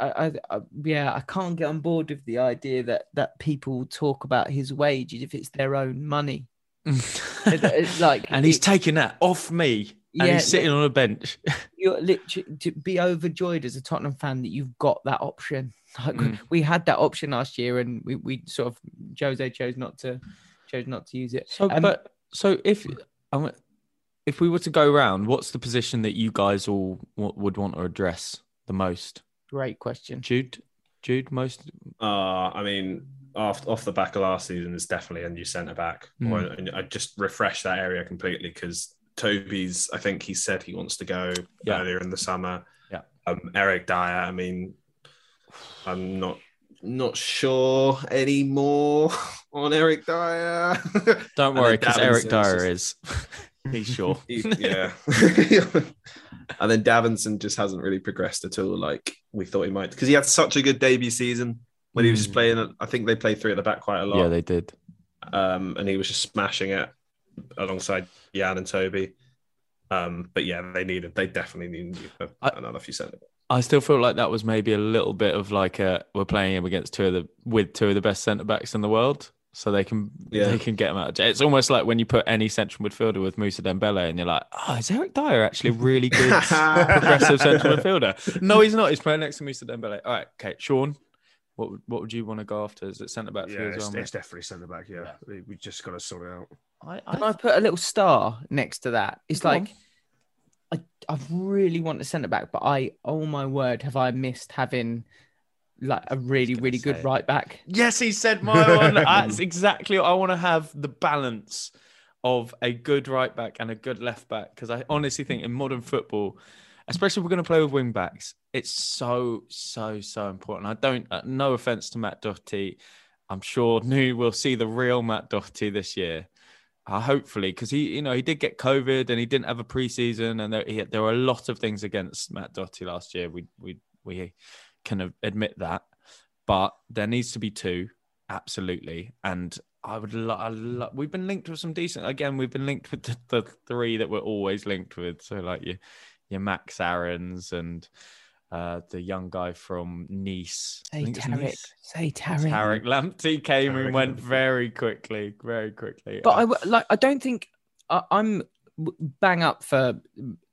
I, I, I, yeah, I can't get on board with the idea that that people talk about his wages if it's their own money. It's like, and he's it- taking that off me, and Yeah, he's sitting on a bench. you're literally to be overjoyed as a Tottenham fan that you've got that option. Like Mm. we had that option last year, and we, we sort of Jose chose not to chose not to use it. So, Um, but so if um, if we were to go round, what's the position that you guys all w- would want to address the most? Great question. Jude, Jude, most. Uh, I mean, off off the back of last season, it's definitely a new centre back. Mm. Or and I just refresh that area completely because Toby's. I think he said he wants to go Yeah. earlier in the summer. Yeah. Um, Eric Dier. I mean, I'm not not sure anymore on Eric Dier. Don't worry, because Eric Davinson's Dier just- is. He's sure. He- yeah. and then Davinson just hasn't really progressed at all like we thought he might because he had such a good debut season when he was just playing. I think they played three at the back quite a lot. Yeah, they did. um, and he was just smashing it alongside Jan and Toby. Um, but yeah, they needed, they definitely needed I- another few centre. I still feel like that was maybe a little bit of like a we're playing him against two of the with two of the best centre backs in the world, so they can Yeah. they can get him out. Of jail. It's almost like when you put any central midfielder with Mousa Dembele, and you're like, oh, is Eric Dier actually a really good progressive central midfielder? No, he's not. He's playing next to Mousa Dembele. All right, okay, Sean, what would- what would you want to go after? Is it centre back for Yeah, you as it's, well? mate? it's definitely centre back. Yeah, we, we just got to sort it out. I, Can I put a little star next to that? It's Go on. like I, I really want a centre back, but I oh my word, have I missed having like a really really good it. right back? Yes, he said my one. That's exactly what I want to have the balance of a good right back and a good left back. Because I honestly think in modern football, especially if we're going to play with wing backs, it's so, so, so important. I don't, uh, no offense to Matt Doherty. I'm sure new will see the real Matt Doherty this year. Uh, hopefully, because he, you know, he did get COVID and he didn't have a preseason, and there, he, there were a lot of things against Matt Doherty last year. We, we, we can admit that but there needs to be two absolutely and i would love lo- we've been linked with some decent again we've been linked with the, the three that we're always linked with so like your your max aarons and uh the young guy from nice Say think it's Tariq. Nice. Say Tariq. Tariq Lamptey came and went very quickly very quickly But Uh, I w- like. I don't think I, I'm bang up for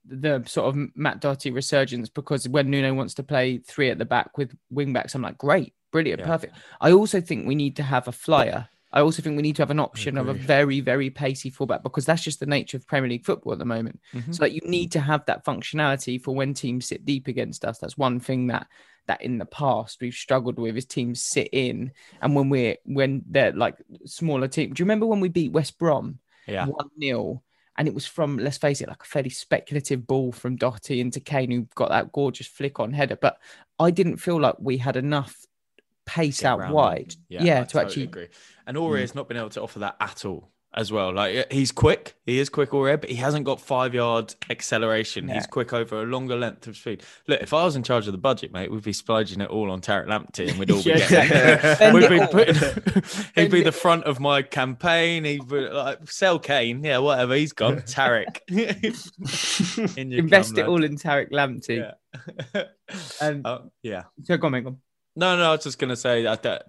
the sort of Matt Doherty resurgence because when Nuno wants to play three at the back with wing backs, I'm like, great, brilliant, Yeah. perfect. I also think we need to have a flyer. I also think we need to have an option of a very, very pacey fullback because that's just the nature of Premier League football at the moment. mhm. So like you need to have that functionality for when teams sit deep against us. That's one thing that that in the past we've struggled with is teams sit in and when we're when they're like smaller team. Do you remember when we beat West Brom yeah one 0 and it was from let's face it like a fairly speculative ball from Doherty into Kane who got that gorgeous flick on header. But I didn't feel like we had enough pace get out wide. Yeah, I to totally actually agree. And Aurier hmm. has not been able to offer that at all as well. Like he's quick, he is quick Aurier, but he hasn't got five yard acceleration. He's quick over a longer length of speed. Look, if I was in charge of the budget, mate, we'd be splurging it all on Tariq Lamptey, and we'd all be Yeah, getting. exactly. Spend We'd be putting, he'd be the front of my campaign. He'd be like, sell Kane, yeah, whatever. He's gone. Tariq, In invest it all in Tariq Lamptey. Yeah. Um, Oh, yeah. So go on, mate, go on. No, no, I was just to say that, that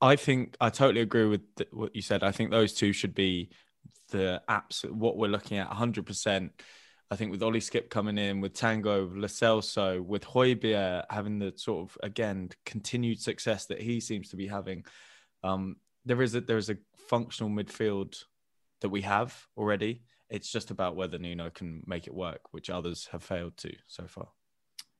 I- think I totally agree with th- what you said. I think those two should be the absolute what we're looking at 100%. I think with Ollie Skipp coming in, with Tango, Lo with Højbjerg having the sort of again continued success that he seems to be having, um, there is a there is a functional midfield that we have already. It's just about whether Nuno can make it work, which others have failed to so far.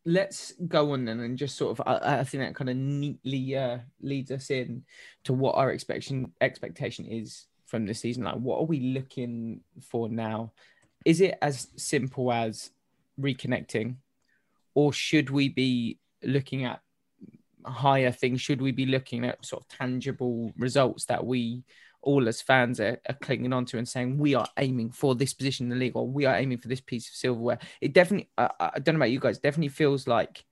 Let's go on then and just sort of I, I think that kind of neatly uh, leads us in to what our expectation expectation is from this season. Like what are we looking for now? Is it as simple as reconnecting or should we be looking at higher things? Should we be looking at sort of tangible results that we all as fans are, are clinging on to and saying we are aiming for this position in the league or we are aiming for this piece of silverware it definitely I, I don't know about you guys definitely feels like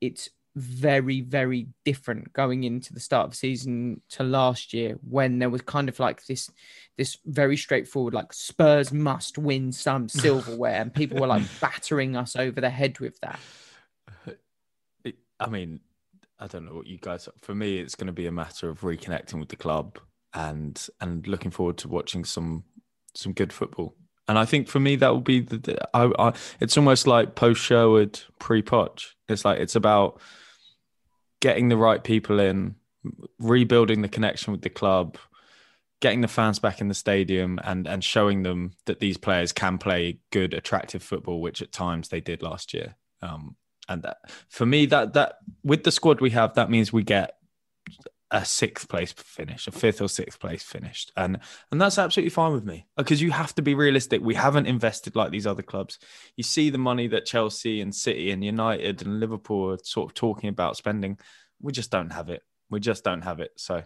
it's very very different going into the start of the season to last year when there was kind of like this this very straightforward like spurs must win some silverware and people were like battering us over the head with that I mean, I don't know what you guys. For me, it's going to be a matter of reconnecting with the club and and looking forward to watching some some good football. And I think for me, that will be the. the- I, I, it's almost like post Sherwood, pre Poch. It's like it's about getting the right people in, rebuilding the connection with the club, getting the fans back in the stadium, and and showing them that these players can play good, attractive football, which at times they did last year. Um, and that for me that that with the squad we have that means we get a sixth place finish a fifth or sixth place finished and and that's absolutely fine with me because you have to be realistic we haven't invested like these other clubs you see the money that chelsea and city and united and liverpool are sort of talking about spending we just don't have it we just don't have it so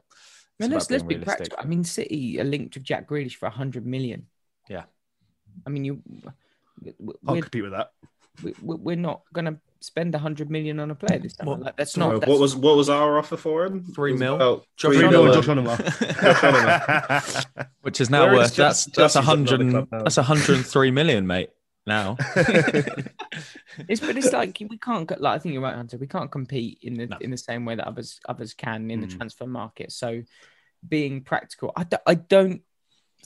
let's let's be practical. I mean, City are linked with Jack Grealish for hundred million. Yeah. I mean, you. I'll compete with that. We, we- we're not gonna spend a hundred million on a player this summer. Well, Like, that's No, not. that's, what was what was our offer for him? Three mil. about Josh three Onomah. mil. Josh Onomah. which is now Where is worth that's that's a hundred that's a hundred and three million, mate. Now It's but it's like we can't like I think you're right, Hunter. We can't compete in the No. in the same way that others others can in the Mm. transfer market. So being practical, I, do, I don't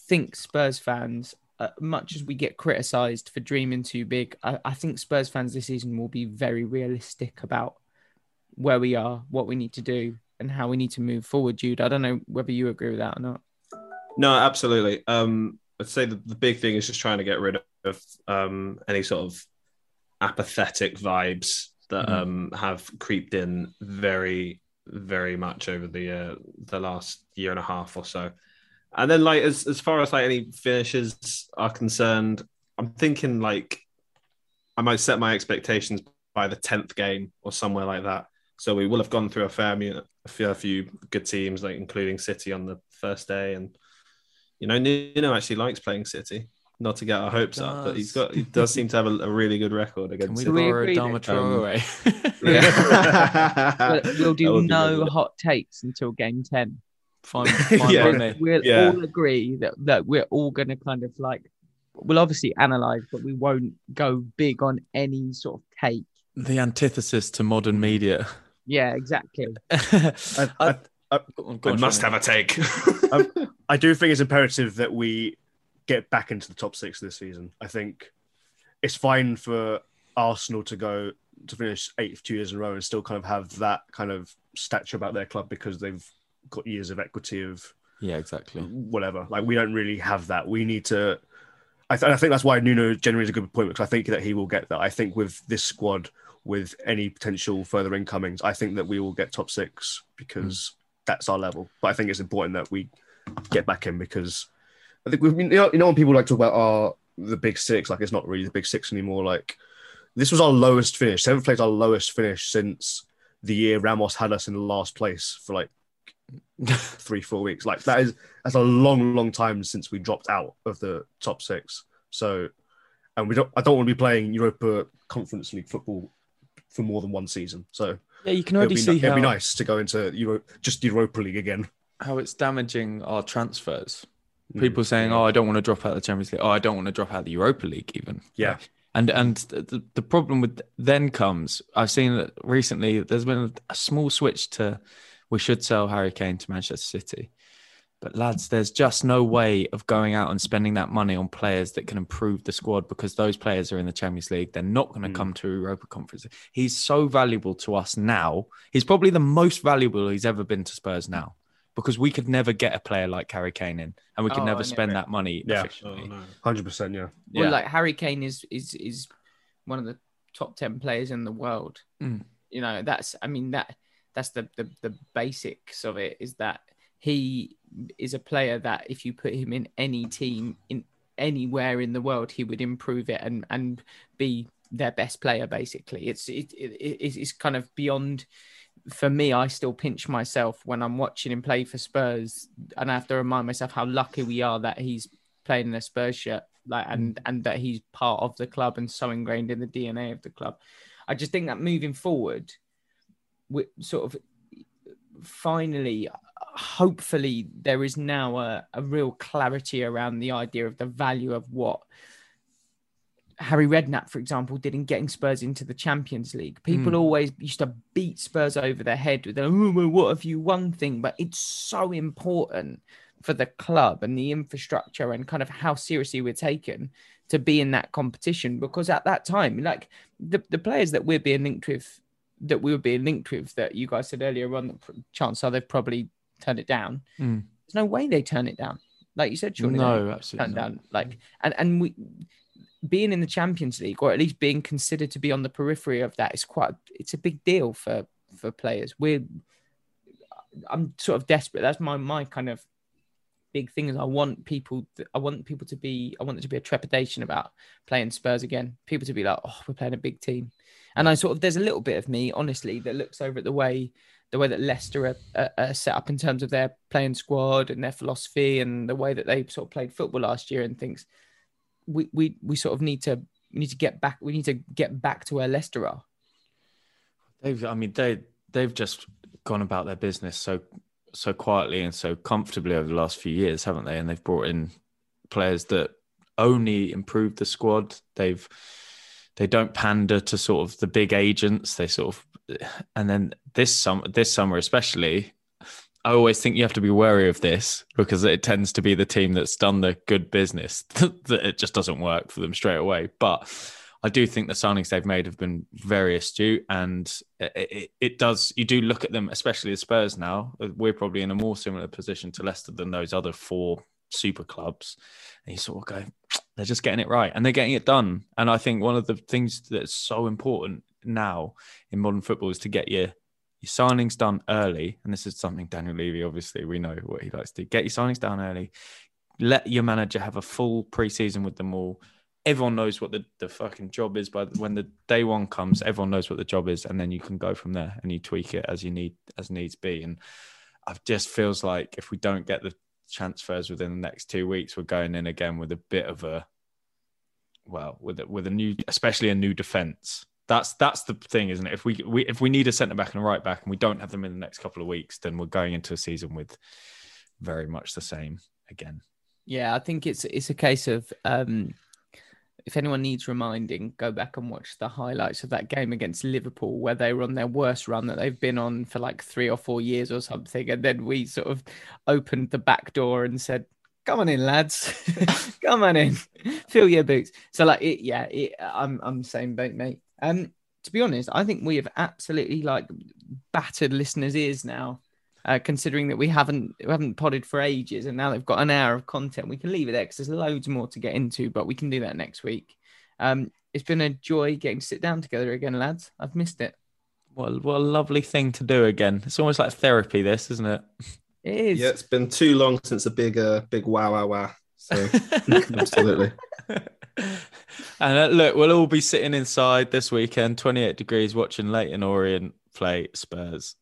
think Spurs fans, uh, much as we get criticised for dreaming too big, I, I think Spurs fans this season will be very realistic about where we are, what we need to do, and how we need to move forward. Jude, I don't know whether you agree with that or not. No, absolutely. Um, I'd say the, the big thing is just trying to get rid of um, any sort of apathetic vibes that Mhm. um, have creeped in very, very much over the uh, the last year and a half or so. And then, like as as far as like any finishes are concerned, I'm thinking like I might set my expectations by the tenth game or somewhere like that. So we will have gone through a fair few, a fair few good teams, like including City on the first day, and you know, Nuno actually likes playing City. Not to get our hopes up, but he's does. got he does seem to have a, a really good record against we City. we borrow agree Dama then? Traore? We'll, we'll do no good. hot takes until game ten. Fine, fine Yeah. by me. we'll Yeah. all agree that, that we're all going to kind of like we'll obviously analyze but we won't go big on any sort of take The antithesis to modern media. yeah exactly I, I, I, oh, Go I must have a take. Um, I do think it's imperative that we get back into the top six this season. I think it's fine for Arsenal to go to finish eighth two years in a row and still kind of have that kind of stature about their club because they've got years of equity of Yeah, exactly. whatever. Like we don't really have that. We need to. I, th- I think that's why Nuno generally is a good point because I think that he will get that. I think with this squad, with any potential further incomings, I think that we will get top six because hmm. that's our level. But I think it's important that we get back in because I think we've been, you know, you know when people like talk about our the big six, like it's not really the big six anymore. Like this was our lowest finish. Seventh place, our lowest finish since the year Ramos had us in the last place for like three, four weeks. Like that is that's a long, long time since we dropped out of the top six. So, and we don't. I don't want to be playing Europa Conference League football for more than one season. So Yeah, you can it'd already be, see it'd how, be nice to go into Euro, just Europa League again. how it's damaging our transfers. Mm, People saying, "Oh, I don't want to drop out of the Champions League. Oh, I don't want to drop out of the Europa League." Even Yeah. and and the, the problem with then comes. I've seen that recently. There's been a small switch to we should sell Harry Kane to Manchester City, but lads, there's just no way of going out and spending that money on players that can improve the squad because those players are in the Champions League. They're not going to Mm. come to Europa Conference. He's so valuable to us now. He's probably the most valuable he's ever been to Spurs now because we could never get a player like Harry Kane in, and we could Oh, never spend never- that money Yeah. Oh, no. Hundred percent, yeah. well Yeah. like harry kane is is is one of the top 10 players in the world Mm. you know that's i mean that that's the, the the basics of it is that he is a player that if you put him in any team in anywhere in the world he would improve it and and be their best player basically. It's it, it it's kind of beyond for me i still pinch myself when i'm watching him play for spurs and i have to remind myself how lucky we are that he's playing in a spurs shirt like and mm. and that he's part of the club and so ingrained in the dna of the club. I just think that moving forward we sort of finally hopefully there is now a, a real clarity around the idea of the value of what Harry Redknapp, for example, did in getting Spurs into the Champions League. People Mm. always used to beat Spurs over their head with, oh, well, what have you won thing? But it's so important for the club and the infrastructure and kind of how seriously we're taken to be in that competition. Because at that time, like the, the players that we're being linked with, that we were being linked with, that you guys said earlier on, that pr- chances are they've probably turned it down. Mm. There's no way they turn it down. Like you said, surely No, turn absolutely. not. down. Like, and, and we, being in the Champions League, or at least being considered to be on the periphery of that, is quite. It's a big deal for for players. We're. I'm sort of desperate. That's my my kind of big thing. Is I want people. I want people to be. I want there to be a trepidation about playing Spurs again. People to be like, oh, we're playing a big team, and I sort of there's a little bit of me, honestly, that looks over at the way the way that Leicester are, are, set up in terms of their playing squad and their philosophy and the way that they sort of played football last year and thinks we, we we sort of need to we need to get back. We need to get back to where Leicester are. They've, I mean, they they've just gone about their business so so quietly and so comfortably over the last few years, haven't they? And they've brought in players that only improve the squad. They've they don't pander to sort of the big agents. They sort of, and then this summer, this summer especially, I always think you have to be wary of this because it tends to be the team that's done the good business that it just doesn't work for them straight away. But I do think the signings they've made have been very astute, and it, it, it, does. You do look at them, especially the Spurs. Now we're probably in a more similar position to Leicester than those other four super clubs, and you sort of go, they're just getting it right, and they're getting it done. And I think one of the things that's so important now in modern football is to get your your signings done early. And this is something Daniel Levy, obviously, we know what he likes to do. Get your signings done early. Let your manager have a full preseason with them all everyone knows what the, the fucking job is but when the day one comes everyone knows what the job is and then you can go from there and you tweak it as you need as needs be and it just feels like if we don't get the transfers within the next two weeks we're going in again with a bit of a well with a, with a new especially a new defense. That's that's the thing isn't it? If we, we if we need a centre back and a right back and we don't have them in the next couple of weeks then we're going into a season with very much the same again. Yeah i think it's it's a case of um if anyone needs reminding, go back and watch the highlights of that game against Liverpool, where they were on their worst run that they've been on for like three or four years or something. And then we sort of opened the back door and said, "Come on in, lads, come on in, fill your boots." So like, it, yeah, it, I'm I'm same boat, mate. Um, to be honest, I think we have absolutely like battered listeners' ears now uh, considering that we haven't we haven't podded for ages, and now they've got an hour of content. We can leave it there because there's loads more to get into, but we can do that next week. Um, it's been a joy getting to sit down together again, lads. I've missed it. What, what a lovely thing to do again. It's almost like therapy, this, isn't it? It is. Yeah, it's been too long since a big, uh, big wow, wow, wow. So, absolutely. And uh, look, we'll all be sitting inside this weekend, 28 degrees, watching Leyton Orient play Spurs.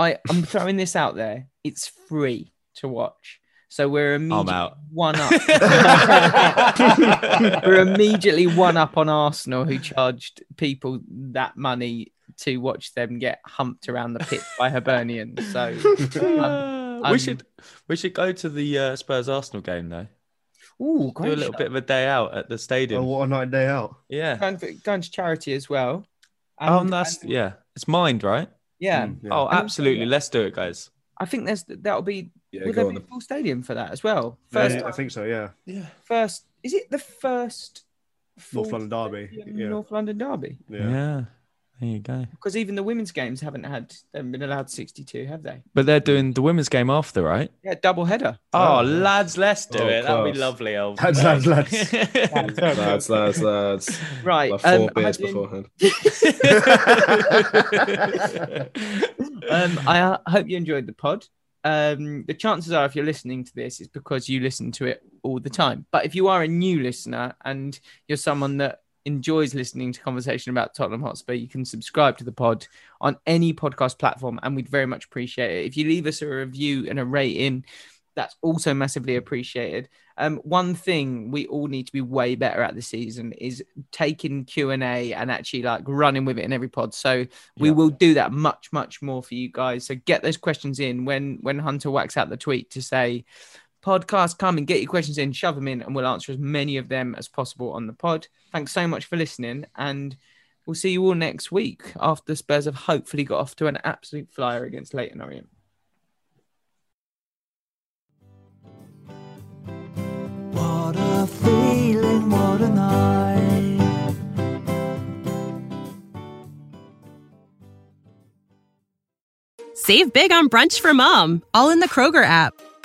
I I'm throwing this out there. It's free to watch. So we're immediately out. one up. we're immediately one up on Arsenal, who charged people that money to watch them get humped around the pitch by Hibernians. So um, we should we should go to the uh, Spurs Arsenal game though. Ooh, Do a little bit of a day out at the stadium. Oh, what a night day out. Yeah. Going, for, going to charity as well. oh, and that's and, yeah. It's mind, right? Yeah. Mm, yeah. Oh, absolutely. Let's do it, guys. I think there's that'll be Yeah, will go there be a then. full stadium for that as well? Yeah, First, I think so. Yeah, Yeah. first is it the first North London derby. Yeah. North London derby? yeah. Yeah. There you go. Because even the women's games haven't had they haven't been allowed 62, have they? But they're doing the women's game after, right? Yeah, double header. Oh, Oh, lads, let's do Oh, it. That'd be lovely, Elv. Lads, lads, lads. lads, lads, lads. Right. Like four um, beers I beforehand. um, I uh, hope you enjoyed the pod. Um, the chances are, if you're listening to this, it's because you listen to it all the time. But if you are a new listener and you're someone that enjoys listening to conversation about Tottenham Hotspur, you can subscribe to the pod on any podcast platform, and we'd very much appreciate it. If you leave us a review and a rating, that's also massively appreciated. Um, one thing we all need to be way better at this season is taking Q and A and actually like running with it in every pod. So we Yeah. will do that much, much more for you guys. So get those questions in when when Hunter whacks out the tweet to say podcast come and get your questions in, shove them in, and we'll answer as many of them as possible on the pod. Thanks so much for listening, and we'll see you all next week after the Spurs have hopefully got off to an absolute flyer against Leyton Orient. What a feeling, what a night. Save big on brunch for mom, all in the Kroger app.